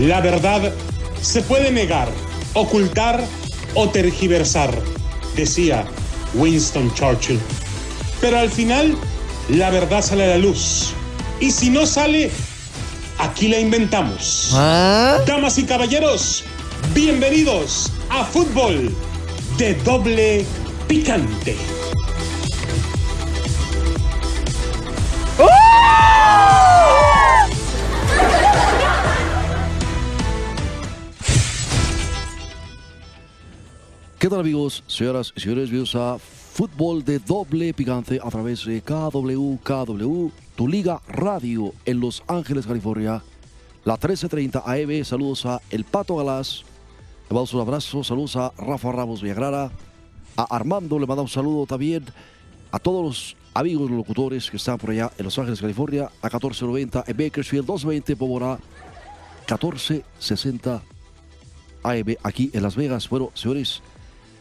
La verdad se puede negar, ocultar o tergiversar, decía Winston Churchill. Pero al final, la verdad sale a la luz. Y si no sale, aquí la inventamos. ¿Ah? Damas y caballeros, bienvenidos a Fútbol de Doble Picante. ¿Qué tal amigos, señoras y señores? Bienvenidos a Fútbol de Doble Picante a través de KW, KW, tu liga radio en Los Ángeles, California. La 1330 AM, saludos a El Pato Galás. Le mandamos un abrazo, saludos a Rafa Ramos Villagrara. A Armando le mandamos un saludo también a todos los amigos locutores que están por allá en Los Ángeles, California. A 1490 en Bakersfield, 220 Pomora, 1460 AM aquí en Las Vegas. Bueno, señores,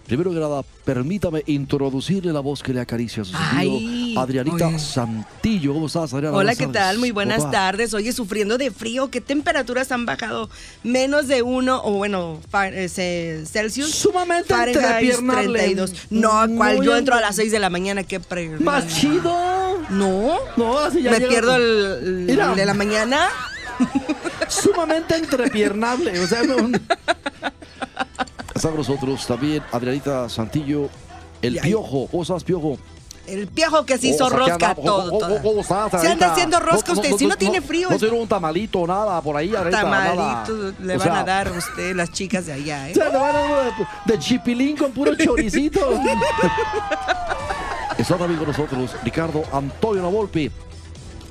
primero que nada, permítame introducirle la voz que le acaricia a su sentido. Adrianita oye. Santillo, ¿cómo estás, Adriana? Hola, ¿qué tal? Muy buenas tardes. Oye, sufriendo de frío, ¿qué temperaturas han bajado? Menos de uno, o bueno, eh, ce- Celsius. Sumamente Fahrenheit entrepiernable. 32. No. Muy Yo entro a las 6 de la mañana, qué pre... Más chido. No. No, así ya Me llega- pierdo el, el de la mañana. Sumamente entrepiernable. O sea, no- Está con nosotros también Adrianita Santillo, el Piojo. ¿Cómo estás, Piojo? El piojo que se hizo Oh, aquí rosca andamos. todo. ¿Cómo- toda. cómo- cómo estás, Se anda Adrianita? haciendo rosca usted, si no tiene frío, No, tiene un tamalito, nada, por ahí, Adrianita, nada. Tamalitos le O van sea, a dar a usted, las chicas de allá, ¿eh? o sea, le van a dar de, de chipilín con puro choricito. Está también con nosotros Ricardo Antonio Lavolpe.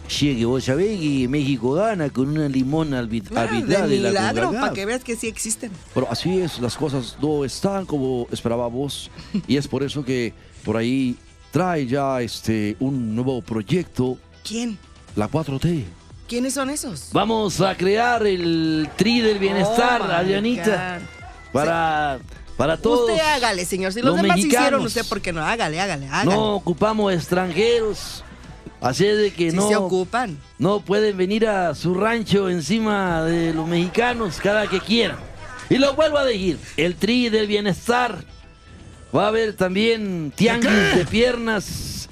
Che, que vos sabés que México gana con una limón Ah, arbitral de de la milagro, para que veas que sí existen. Pero así es, las cosas no están como esperábamos y es por eso que por ahí trae ya este un nuevo proyecto, ¿Quién? la 4T. ¿Quiénes son esos? Vamos a crear el tri del bienestar, Oh, Adrianita, para, para todos. Usted hágale, señor. Si los, los demás mexicanos. hicieron, usted, ¿por qué no? Hágale, hágale, hágale. No ocupamos extranjeros. Así es de que no, se ocupan. no pueden venir a su rancho encima de los mexicanos cada que quieran. Y lo vuelvo a decir, el tri del bienestar. Va a haber también tianguis de piernas.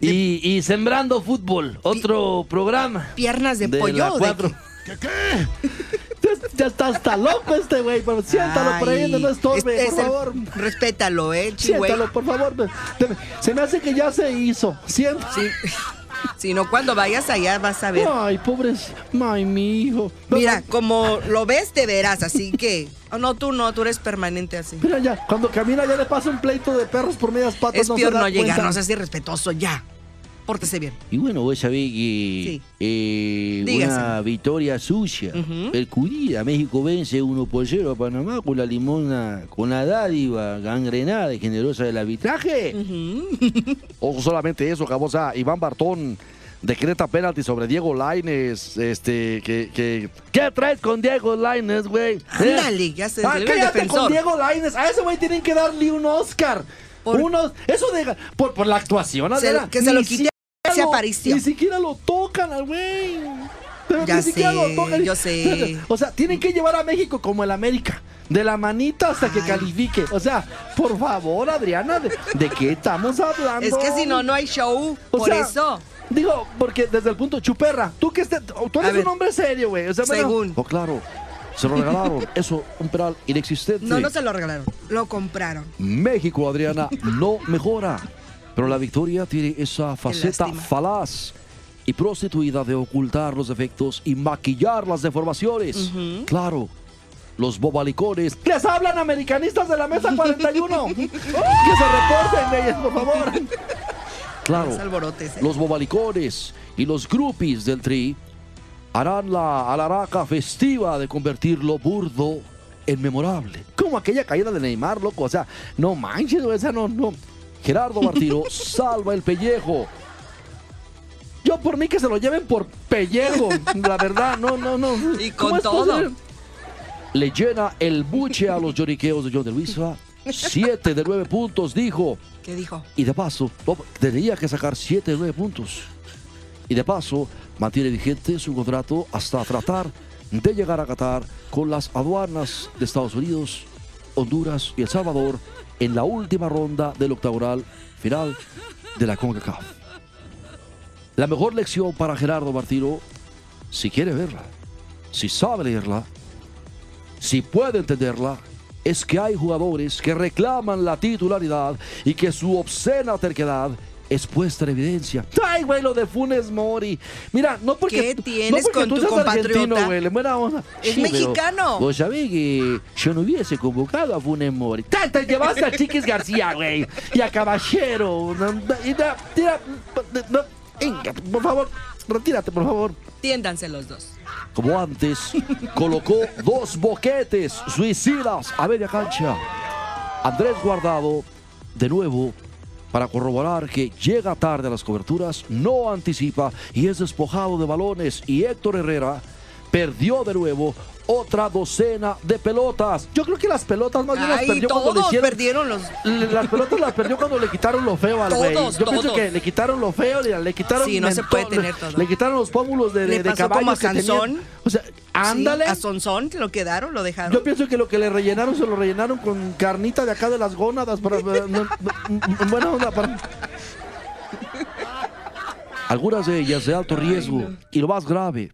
Y, y Sembrando Fútbol, otro programa. Piernas de, de pollo. la o de cuatro. qué? ya, ya está hasta loco este güey. Pero siéntalo por ahí, Ay, no, no estorbe, es- por es el- favor. Respétalo, eh, chingüey. Siéntalo, por favor. Se me hace que ya se hizo. Siéntalo. Sí. si no, cuando vayas allá vas a ver. Ay, pobres. Ay, mi hijo. Mira, como lo ves, te verás. Así que. Oh, no, tú no, tú eres permanente así. Mira ya, cuando camina ya le pasa un pleito de perros por medias patas. Es no peor no llegar, no seas irrespetuoso, ya. Pórtese bien. Y bueno, vos sabés que Sí. eh, una victoria sucia, Ujú. percudida. México vence 1 por 0 a Panamá con la limona, con la dádiva gangrenada y generosa del arbitraje. O solamente eso, sea, Iván Bartón decreta penalti sobre Diego Laines, este, que, que ¿Qué traes con Diego Lainez, güey? Ándale, ya se Ah, cállate con. Diego Laines. A ese güey tienen que darle un Oscar. Por- Unos, eso de por, por la actuación, Se- Adela. que se lo quite, se. Ni siquiera lo tocan al güey. Pero Ya ni siquiera sé, lo tocan. yo sé. O sea, tienen que llevar a México como el América. De la manita hasta que califique. O sea, por favor, Adriana, ¿de, de qué estamos hablando? Es que si no, no hay show. O por sea, eso. Digo, porque desde el punto, Chuperra, tú que estés, tú A eres ver. un hombre serio, güey. O sea, bueno, Según. Oh, claro. Se lo regalaron. Eso, un penal inexistente. No, no se lo regalaron. Lo compraron. México, Adriana, no mejora. Pero la victoria tiene esa faceta falaz y prostituida de ocultar los defectos y maquillar las deformaciones. Claro, los bobalicones. Les hablan americanistas de la mesa 41. que se reporten, güeyes, por favor. Claro, alborotes. eh. los bobalicones y los groupies del tri harán la alaraca festiva de convertir lo burdo en memorable. Como aquella caída de Neymar, loco. O sea, no manches, o sea, no, no. Gerardo Martino salva el pellejo. Yo por mí que se lo lleven por pellejo. La verdad, no, no, no. Y ¿Cómo con todo. posible? Le llena el buche a los lloriqueos de John de Luisa. Siete de nueve puntos, dijo. ¿Qué dijo? Y de paso, tenía que sacar 7 de 9 puntos. Y de paso, mantiene vigente su contrato hasta tratar de llegar a Qatar con las aduanas de Estados Unidos, Honduras y El Salvador en la última ronda del octagonal final de la CONCACAF. La mejor lección para Gerardo Martino, si quiere verla, si sabe leerla, si puede entenderla, es que hay jugadores que reclaman la titularidad y que su obscena terquedad es puesta en evidencia. Ay, güey, lo de Funes Mori. Mira, no porque, ¿Qué tienes no porque con tú tu compatriota? argentino, güey, le buena onda. Es mexicano. Vos sabés que yo no hubiese convocado a Funes Mori. Te, te llevaste a Chiquis García, güey. Y a Caballero. Y da- tira- no, por favor, retírate, por favor Tiéndanse los dos. como antes, colocó dos boquetes suicidas a media cancha. Andrés Guardado, de nuevo, para corroborar que llega tarde a las coberturas, no anticipa y es despojado de balones. Y Héctor Herrera perdió de nuevo otra docena de pelotas. Yo creo que las pelotas más bien las perdió cuando le hicieron perdieron los. le- Las pelotas las perdió cuando le quitaron lo feo al güey. Yo Todos, pienso que le quitaron lo feo, le, le quitaron. Sí, no se mentón, puede le- tener todo. Le quitaron los pómulos de, de, de caballos que tenían. O sea, ándale. Sí, a Sonsón lo quedaron, lo dejaron. Yo pienso que lo que le rellenaron se lo rellenaron con carnita de acá de las gónadas para, no- buena onda para algunas de ellas de alto riesgo y lo más grave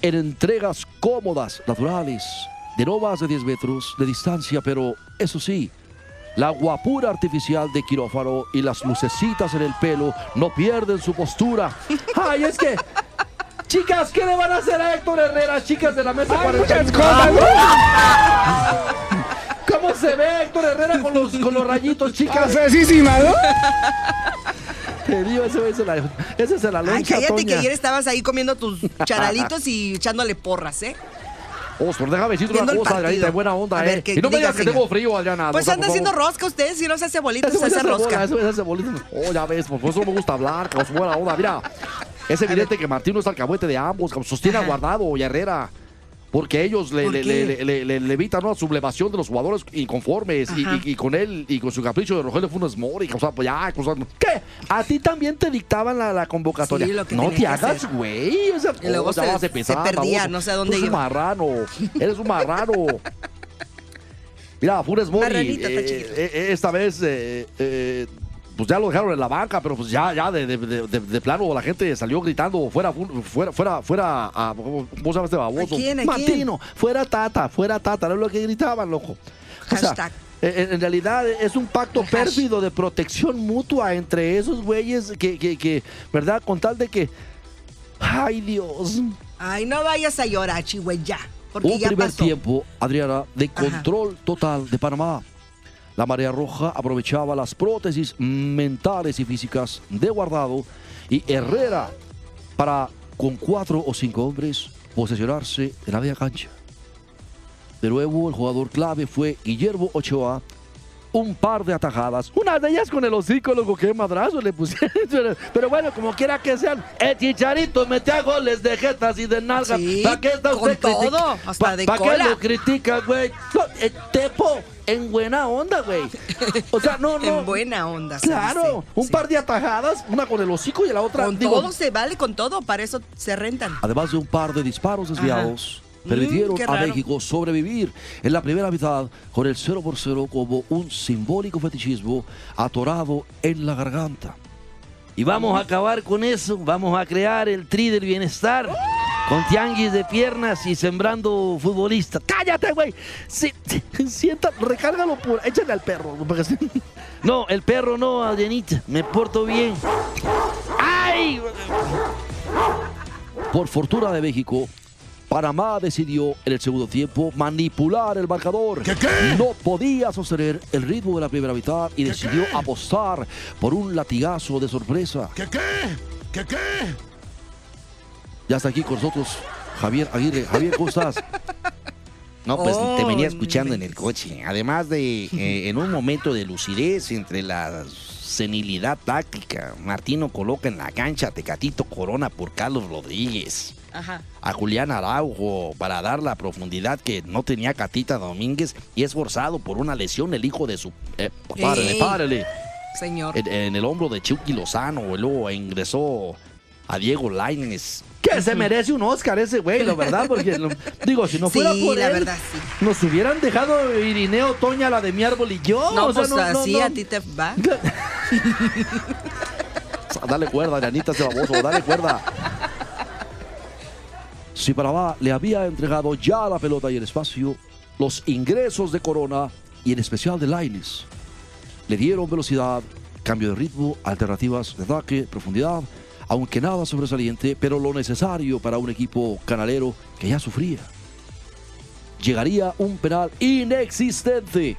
en entregas cómodas, naturales, de no más de 10 metros de distancia, pero eso sí, la guapura artificial de quirófano y las lucecitas en el pelo no pierden su postura. ¡Ay, es que! Chicas, ¿qué le van a hacer a Héctor Herrera, chicas de la mesa 40? ¿Cómo se ve Héctor Herrera con los, con los rayitos, chicas? Te digo, ese, ese, la, ese es la Ay, cállate que Toña. ayer estabas ahí comiendo tus charalitos y echándole porras, ¿eh? Oscar, déjame decirte Viendo una el cosa, Adrianita, buena onda, A ¿eh? ver, que y no me diga, digas que tengo frío, Adriana. Pues o sea, anda haciendo rosca usted, si no se hace bolitas, se hace hace bola, rosca. ese güey hace bolitas. Oh, ya ves, por eso no me gusta hablar, su buena onda. Mira, es evidente que Martín no es alcahuete de ambos, sostiene a Ajá. Guardado y a Herrera. Porque ellos le, ¿Por le, qué? le, le- le- le evitan una sublevación de los jugadores inconformes y, Ajá. y- y con él y con su capricho de Rogelio Funes Mori. O sea, pues ya, o sea, ¿qué? A ti también te dictaban la, la convocatoria. Sí, lo que no te hagas, güey. O sea, luego oh, se- vas a empezar, se perdía, baboso. no sé a dónde Tú eres un marrano. Eres un marrano. Mira, Funes Mori, eh, chiquito. eh, esta vez, eh, eh, pues ya lo dejaron en la banca, pero pues ya, ya de, de- de- de- de plano la gente salió gritando fuera, fuera, fuera, fuera, a, ¿cómo cómo se llama este baboso? ¿A quién, a quién? Martino, fuera Tata, fuera Tata, es lo que gritaban, loco. O sea, en, en realidad es un pacto pérfido de protección mutua entre esos güeyes que, que, que, ¿verdad? Con tal de que, ay Dios, Ay, no vayas a llorar, Chihuahua, ya. Porque un ya primer pasó. tiempo, Adriana, de Ajá. control total de Panamá. La marea roja aprovechaba las prótesis mentales y físicas de Guardado y Herrera para, con cuatro o cinco hombres, posesionarse en la media cancha. De nuevo, el jugador clave fue Guillermo Ochoa. Un par de atajadas, una de ellas con el hocico, loco, qué madrazo le pusieron. Pero, bueno, como quiera que sean, el chicharito mete a goles de jetas y de nalgas. Sí, ¿Para qué está usted todo, hasta pa- de ¿pa' qué lo critica, güey? Eh, Tepo, en buena onda, güey. O sea, no, no. En buena onda. Claro, un Sí. par de atajadas, una con el hocico y la otra. Con digo, todo se vale, con todo, para eso se rentan. Además de un par de disparos desviados, Mm, permitieron a. México sobrevivir en la primera mitad con el 0 por 0 como un simbólico fetichismo atorado en la garganta. Y vamos a acabar con eso, vamos a crear el tri del bienestar. Con tianguis de piernas y sembrando futbolistas. ¡Cállate, güey! Sí, sienta, recárgalo por. Échale al perro. porque. No, el perro no, Adrianita. Me porto bien. ¡Ay! Por fortuna de México, Panamá decidió en el segundo tiempo manipular el marcador. No podía sostener el ritmo de la primera mitad y decidió apostar por un latigazo de sorpresa. ¿Qué qué? ¿Qué qué? Ya está aquí con nosotros Javier Aguirre. Javier, ¿cómo estás? No, pues Oh, te venía escuchando en el coche. Además de, eh, en un momento de lucidez entre la senilidad táctica, Martino coloca en la cancha a Tecatito Corona por Carlos Rodríguez. Ajá. A Julián Araujo para dar la profundidad que no tenía Catita Domínguez y es forzado por una lesión el hijo de su... Eh, párale, párale. Señor. en, en el hombro de Chucky Lozano. Luego ingresó a Diego Lainez. Que se merece un Oscar ese güey, la verdad, porque lo- digo, si no fuera sí, por la él, verdad, sí. nos hubieran dejado Irineo Toña, la de mi árbol y yo. No, o sea, pues no, no, así no. a ti te va. Dale cuerda, Adrianita, ese baboso, dale cuerda. Si Panamá le había entregado ya la pelota y el espacio, los ingresos de Corona y en especial de Laines le dieron velocidad, cambio de ritmo, alternativas de ataque, profundidad, aunque nada sobresaliente, pero lo necesario para un equipo canalero que ya sufría. Llegaría un penal inexistente.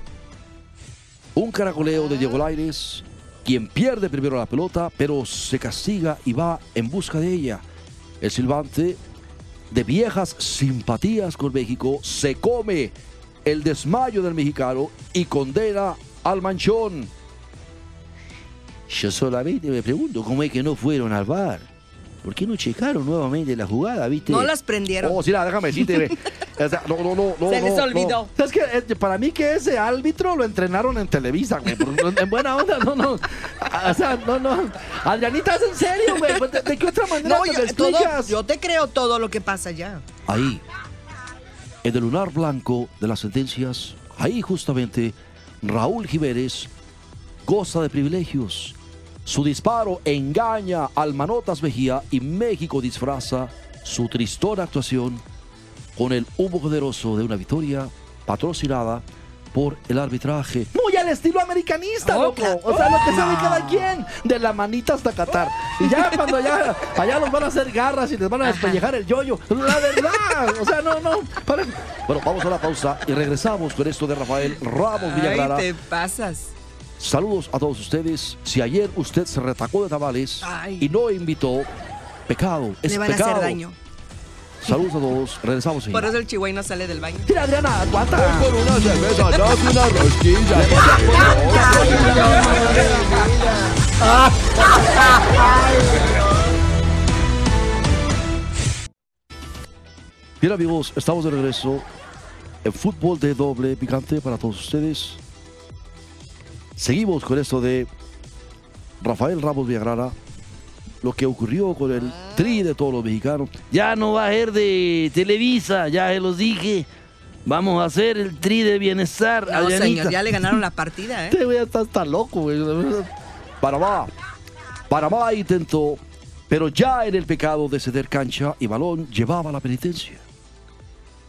Un caracoleo de Diego Laines, quien pierde primero la pelota, pero se castiga y va en busca de ella. El silbante de viejas simpatías con México se come el desmayo del mexicano y condena al manchón. Yo solamente me pregunto cómo es que no fueron al bar. ¿Por qué no checaron nuevamente la jugada, viste? No las prendieron. Oh, sí, la, déjame decirte. no, no, no, no, Se les no, olvidó. Es que para mí que ese árbitro lo entrenaron en Televisa, güey. En buena onda, no, no. O sea, no, no. Adrianita, ¿es en serio, güey? Pues, ¿De, de qué otra manera No, te yo, lo todo- explicas? yo te creo todo lo que pasa allá. Ahí, en el lunar blanco de las sentencias, ahí justamente Raúl Jiménez goza de privilegios. Su disparo engaña al Manotas Mejía y México disfraza su tristona actuación con el humo poderoso de una victoria patrocinada por el arbitraje. Muy al estilo americanista, Oh, loco. O sea, lo que sabe cada quien. De la manita hasta Qatar. Y ya cuando allá, allá los van a hacer garras y les van a despellejar el yoyo. La verdad. O sea, no, no. para- Bueno, vamos a la pausa y regresamos con esto de Rafael Ramos Villagrana. Ay, te pasas. Saludos a todos ustedes. Si ayer usted se retacó de tamales Ay. y no invitó, pecado, es Le van a pecado. hacer daño. Saludos a todos. Regresamos Por eso el chihuahua no sale del baño. Mira, Adriana, aguanta. Con una cerveza, no una rosquilla. Bien amigos, estamos de regreso en fútbol de doble picante para todos ustedes. Seguimos con esto de Rafael Ramos Villagrana, lo que ocurrió con el tri de todos los mexicanos. Ya no va a ser de Televisa, ya se los dije. Vamos a hacer el tri de bienestar. No, señor, ya le ganaron la partida, ¿eh? Este güey está, está loco, güey. Panamá intentó, pero ya en el pecado de ceder cancha y balón llevaba la penitencia.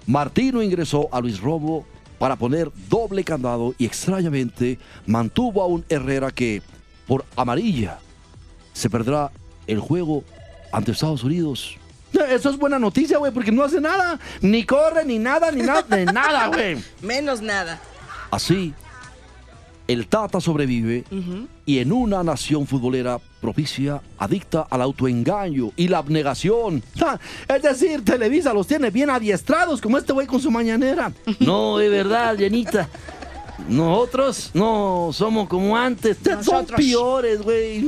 Martino ingresó a Luis Romo para poner doble candado y extrañamente mantuvo a un Herrera que, por amarilla, se perderá el juego ante Estados Unidos. Eso es buena noticia, güey, porque no hace nada. Ni corre, ni nada, ni nada, de nada, güey. Menos nada. Así, el Tata sobrevive y en una nación futbolera propicia, adicta al autoengaño y la abnegación. Ah, Es decir, Televisa los tiene bien adiestrados, como este güey con su mañanera. No, es verdad, Adrianita. Nosotros no somos como antes. Son Nosotros. peores, güey.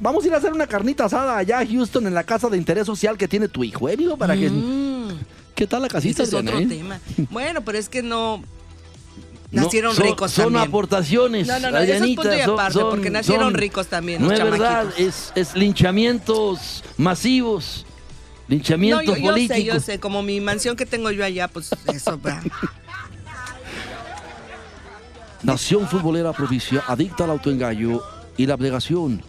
Vamos a ir a hacer una carnita asada allá a Houston en la casa de interés social que tiene tu hijo, ¿eh, amigo? Para que... Mm, ¿Qué tal la casita, ese es otro tema. Bueno, pero es que no. No, Nacieron son- ricos Son también. aportaciones. No, no, no, eso es punto y son- aparte, son- porque nacieron son- ricos también No es verdad, es, es linchamientos masivos. No, Linchamientos yo, yo sé, yo sé, como mi mansión que tengo yo allá, pues eso, va. Nación futbolera propicia, adicta al autoengaño y la abnegación.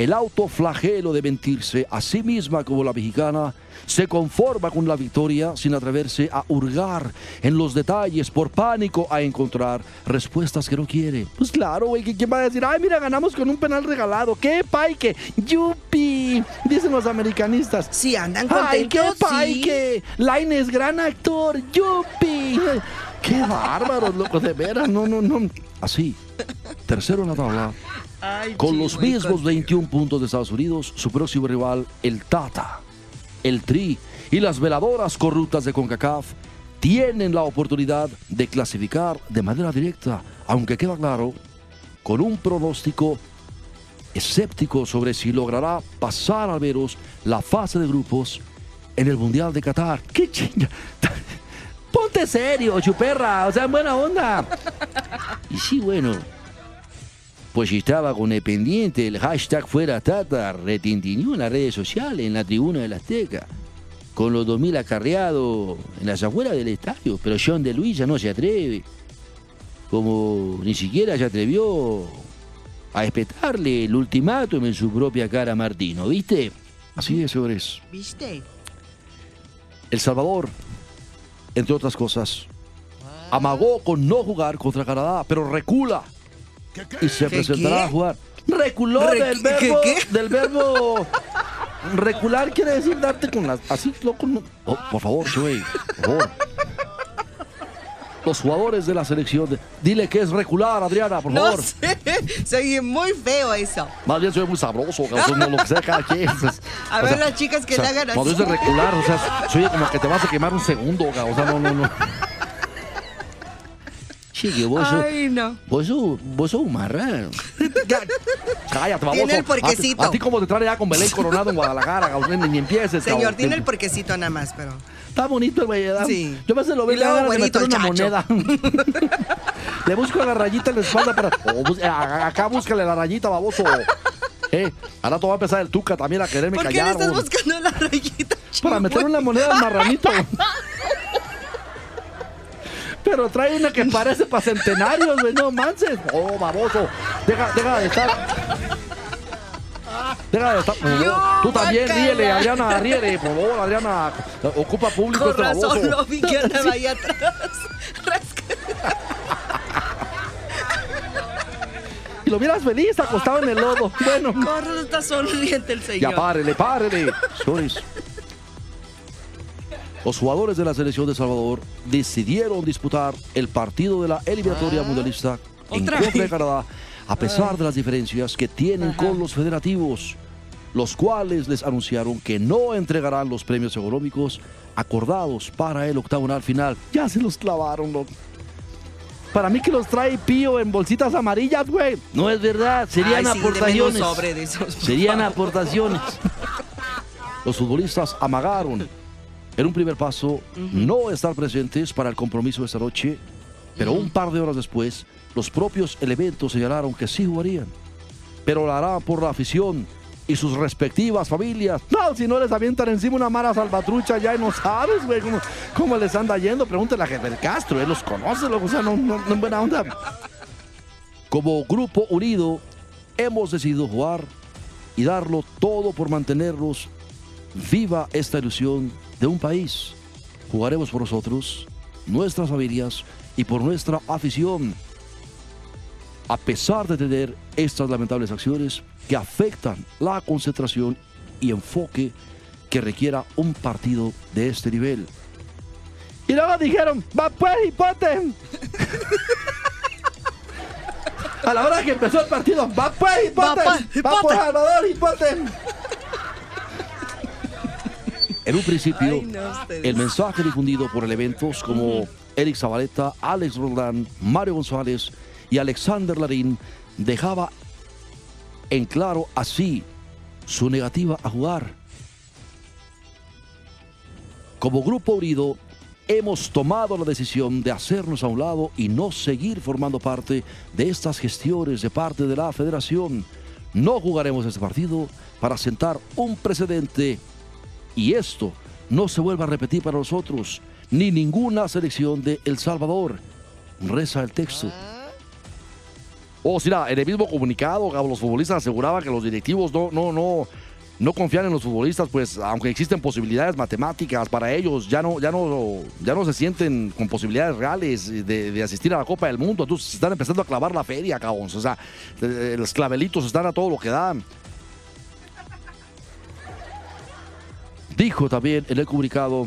El autoflagelo de mentirse a sí misma como la mexicana se conforma con la victoria sin atreverse a hurgar en los detalles por pánico a encontrar respuestas que no quiere. Pues claro, güey, ¿quién va a decir? Ay, mira, ganamos con un penal regalado. ¡Qué paique! ¡Yupi! Dicen los americanistas. Sí, andan ¡Ay, qué contentos, sí. paique! Laines, gran actor. ¡Yupi! ¡Qué bárbaros, loco! De veras, no, no, no. Así, tercero en la tabla, con los mismos 21 puntos de Estados Unidos, su próximo rival, el Tata, el Tri y las veladoras corruptas de CONCACAF tienen la oportunidad de clasificar de manera directa, aunque queda claro, con un pronóstico escéptico sobre si logrará pasar al menos la fase de grupos en el Mundial de Qatar. ¡Qué chinga! Ponte serio, chuperra. O sea, en buena onda. Y sí, bueno. Pues estaba con el pendiente el hashtag fuera Tata, retintineó en las redes sociales, en la tribuna del Azteca, con los 2.000 acarreados en las afueras del estadio, pero John de Luis ya no se atreve, como ni siquiera se atrevió a espetarle el ultimátum en su propia cara a Martino, ¿viste? Así es, señores. ¿Viste? El Salvador, entre otras cosas, amagó con no jugar contra Canadá, pero recula y se ¿Qué, presentará qué? a jugar. Reculó Re- del ¿qué- verbo, qué? del verbo recular quiere decir darte con las así loco no. Oh, por favor, Chuey, por favor. Los jugadores de la selección, de- dile que es recular, Adriana, por No favor. sé. Se oye muy feo eso. Más bien soy muy sabroso, no lo que sea cada quien. pues. A O ver sea, las chicas que o sea, le hagan así. Cuando es de recular, o sea, soy como que te vas a quemar un segundo, o sea, no, no, no. Che, que vos sos, Ay, no. vos sos, vos sos un marrano. Cállate, baboso. Tiene el A ti- puerquecito. A ti, como te trae ya con Belén Coronado en Guadalajara, ni, ni empieces, Señor, cabrón. tiene el porquecito nada más, pero. Está bonito el Valledán. Sí. Yo a veces lo veo Y le güerito, una moneda. le busco la rayita en la espalda para. Oh, bus- a- acá búscale la rayita, baboso. Eh, ahora te va a empezar el tuca también a quererme ¿Por qué le callar. estás buscando la rayita? para meter una moneda al marranito. Pero trae una que parece para centenarios, güey, no manches. Oh, baboso. Deja, deja de estar. Deja de estar. No, Tú también ríele, Adriana, ríele, por favor, Adriana. Ocupa público Con este razón baboso. lo vi que andaba ahí atrás. Y lo vieras feliz acostado en el lodo. Bueno, razón está sonriente el Ya señor. párele, párele. Señores, los jugadores de la selección de Salvador decidieron disputar el partido de la eliminatoria mundialista en ¿otra contra de? Canadá, a pesar de las diferencias que tienen con los federativos, los cuales les anunciaron que no entregarán los premios económicos acordados para el octagonal final. ya se los clavaron, loco. Para mí que los trae Pío en bolsitas amarillas, güey. No es verdad, serían Ay, sí, aportaciones. sobre de esos. Serían aportaciones. Los futbolistas amagaron en un primer paso no estar presentes para el compromiso de esta noche, pero un par de horas después, los propios elementos señalaron que sí jugarían, pero lo harán por la afición y sus respectivas familias. No, si no les avientan encima una mara salvatrucha ya y no sabes, güey, cómo, cómo les anda yendo. Pregúntale a Jefe Castro, él los conoce, o sea, no, no, no en buena onda. Como grupo unido, hemos decidido jugar y darlo todo por mantenerlos viva esta ilusión de un país. Jugaremos por nosotros, nuestras familias y por nuestra afición. A pesar de tener estas lamentables acciones que afectan la concentración y enfoque que requiera un partido de este nivel. Y luego dijeron, va pues, hipote. A la hora que empezó el partido, va pues, hipote. Va, pues, hipote. En un principio, Ay, no, ustedes. el mensaje difundido por elementos como Eric Zabaleta, Alex Roldán, Mario González y Alexander Larín dejaba en claro así su negativa a jugar. Como grupo unido, hemos tomado la decisión de hacernos a un lado y no seguir formando parte de estas gestiones de parte de la federación. No jugaremos este partido para sentar un precedente y esto no se vuelva a repetir para nosotros, ni ninguna selección de El Salvador. Reza el texto. O sea, en el mismo comunicado, los futbolistas aseguraban que los directivos no, no, no, no confían en los futbolistas, pues aunque existen posibilidades matemáticas para ellos, ya no, ya no, ya no se sienten con posibilidades reales de, asistir a la Copa del Mundo. Entonces se están empezando a clavar la feria, cabos. O sea, eh, los clavelitos están a todo lo que dan. Dijo también en el comunicado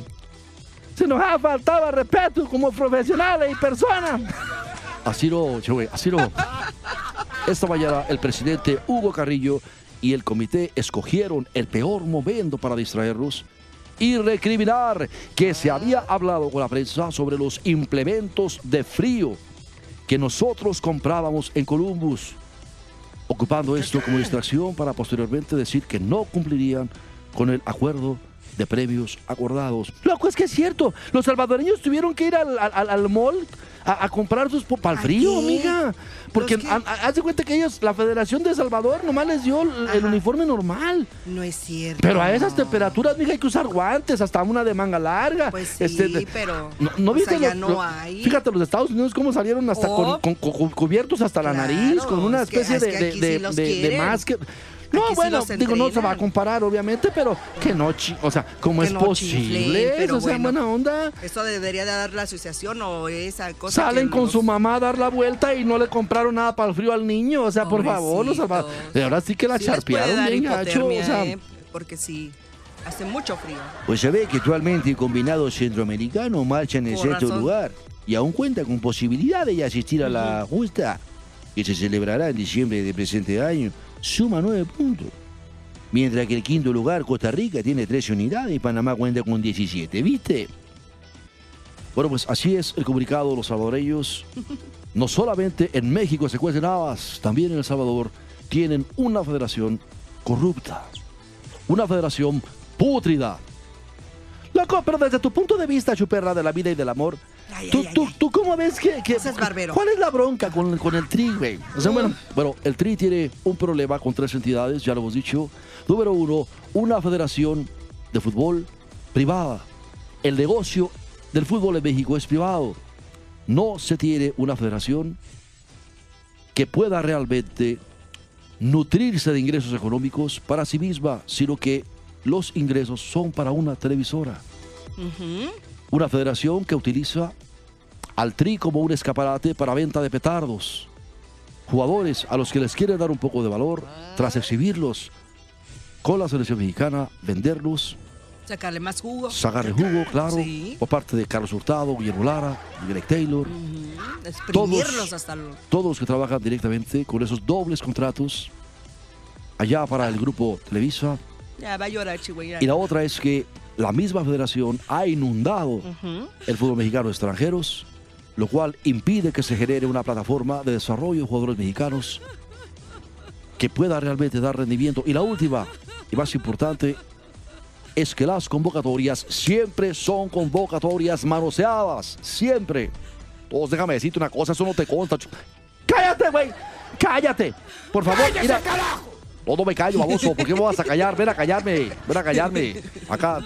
Se nos ha faltado respeto como profesionales y personas. Así no, Joey, así no. Esta mañana el presidente Hugo Carrillo y el comité escogieron el peor momento para distraerlos y recriminar que se había hablado con la prensa sobre los implementos de frío que nosotros comprábamos en Columbus, ocupando esto como distracción para posteriormente decir que no cumplirían con el acuerdo de premios acordados. Loco, es que es cierto. Los salvadoreños tuvieron que ir al, al- al mall a, a comprar sus para el ¿A frío, qué? amiga. Porque haz de cuenta que ellos, la Federación de Salvador, nomás les dio el, uniforme normal. No es cierto. Pero a esas no. temperaturas, mija, hay que usar guantes, hasta una de manga larga. Pues sí, Este, pero. No, ¿no viste allá lo- no lo- hay. Fíjate, los Estados Unidos cómo salieron hasta Oh. con, con- con cubiertos hasta la nariz, con una es que- especie es de, que de, aquí de, sí los de- de máscara. No, Aquí bueno, digo, no se va a comparar, obviamente, pero que no, chi- o sea, ¿cómo Que es no posible? chiflen, pero o sea, bueno. buena onda. Eso debería de dar la asociación o esa cosa. Salen con los- su mamá a dar la vuelta y no le compraron nada para el frío al niño. O sea, por favor, los salva- De ahora sí que la Sí charpearon bien gacho. O sea, ¿eh? Porque sí, hace mucho frío. Pues se ve que actualmente el combinado centroamericano marcha en el sexto razón. lugar y aún cuenta con posibilidad de asistir a la justa que se celebrará en diciembre del presente año. Suma nueve puntos. Mientras que el quinto lugar, Costa Rica, tiene 13 unidades y Panamá cuenta con 17. ¿Viste? Bueno, pues así es el comunicado de los salvadoreños. No solamente en México se cuecen habas, también en El Salvador tienen una federación corrupta. Una federación pútrida. Loco, pero desde tu punto de vista, chuperra de la vida y del amor, Ay, ¿tú, ay, tú, ay. tú cómo ves que, que- barbero. ¿Cuál es la bronca con, con el tri, güey? O sea, bueno, bueno, el TRI tiene un problema con tres entidades, ya lo hemos dicho. Número uno, una federación de fútbol privada. El negocio del fútbol en México es privado. No se tiene una federación que pueda realmente nutrirse de ingresos económicos para sí misma, sino que los ingresos son para una televisora. Una federación que utiliza al TRI como un escaparate para venta de petardos. Jugadores a los que les quiere dar un poco de valor tras exhibirlos con la selección mexicana, venderlos, Sacarle más jugo. sacarle jugo, claro, Sí. por parte de Carlos Hurtado, Guillermo Lara, Greg Taylor, Ujú. Exprimirlos hasta todos los que trabajan directamente con esos dobles contratos allá para el grupo Televisa. Ya va a llorar, Chihuahua. Y la otra es que la misma federación ha inundado el fútbol mexicano de extranjeros, lo cual impide que se genere una plataforma de desarrollo de jugadores mexicanos que pueda realmente dar rendimiento. Y la última, y más importante, es que las convocatorias siempre son convocatorias manoseadas, siempre. Todos, déjame decirte una cosa, eso no te consta. ¡Cállate, güey! ¡Cállate! Por favor, mira. No, no me callo, baboso. ¿Por qué me vas a callar? Ven a callarme. Ven a callarme. Acá.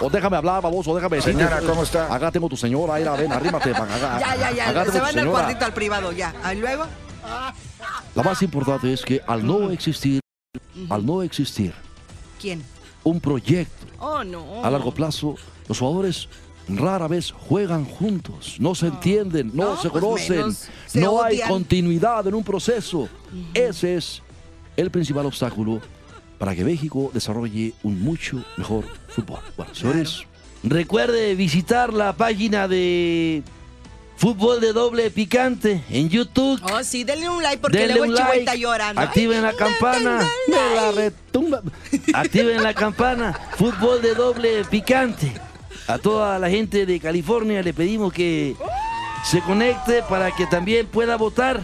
O déjame hablar, baboso, déjame decirte. Señora, ¿cómo está? Acá tengo tu señora, mira, ven, arrímate. Acá, Ya, ya, ya. acá Se tu van al señora. cuartito al privado, ya. ¿Y luego? La más importante es que al no existir, al no existir ¿Quién? un proyecto Oh, no. a largo plazo, los jugadores rara vez juegan juntos, no se entienden, no, No, se pues conocen, se no hay continuidad en un proceso. Ese es el principal obstáculo para que México desarrolle un mucho mejor fútbol. Bueno, señores, Recuerde visitar la página de Fútbol de Doble Picante en YouTube. Oh, sí, denle un like porque Denle luego el like, está llorando. activen la campana, ¡Me la retumba! activen la campana, Fútbol de Doble Picante. A toda la gente de California le pedimos que se conecte para que también pueda votar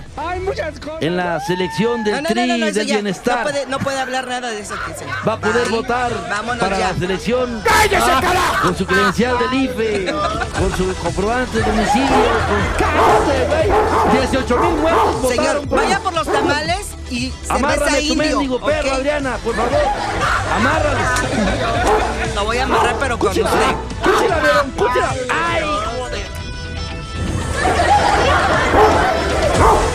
en la selección del No, no, Tri no, no, no, eso del ya. Bienestar. No puede, no puede hablar nada de eso. que se- Va a poder Bye. votar Vámonos para ya. la selección Ah, con su credencial del IFE, con su comprobante de domicilio, con ¡Cállate, güey! 18 mil muertos Señor, votaron por- vaya por los tamales y cerveza Amárrame tu indio. mendigo perro. Adriana, por favor. Amárralo. Lo voy a amarrar, pero con usted. ¡Cúchila, Verón, cúchila! ¡Ay! Não!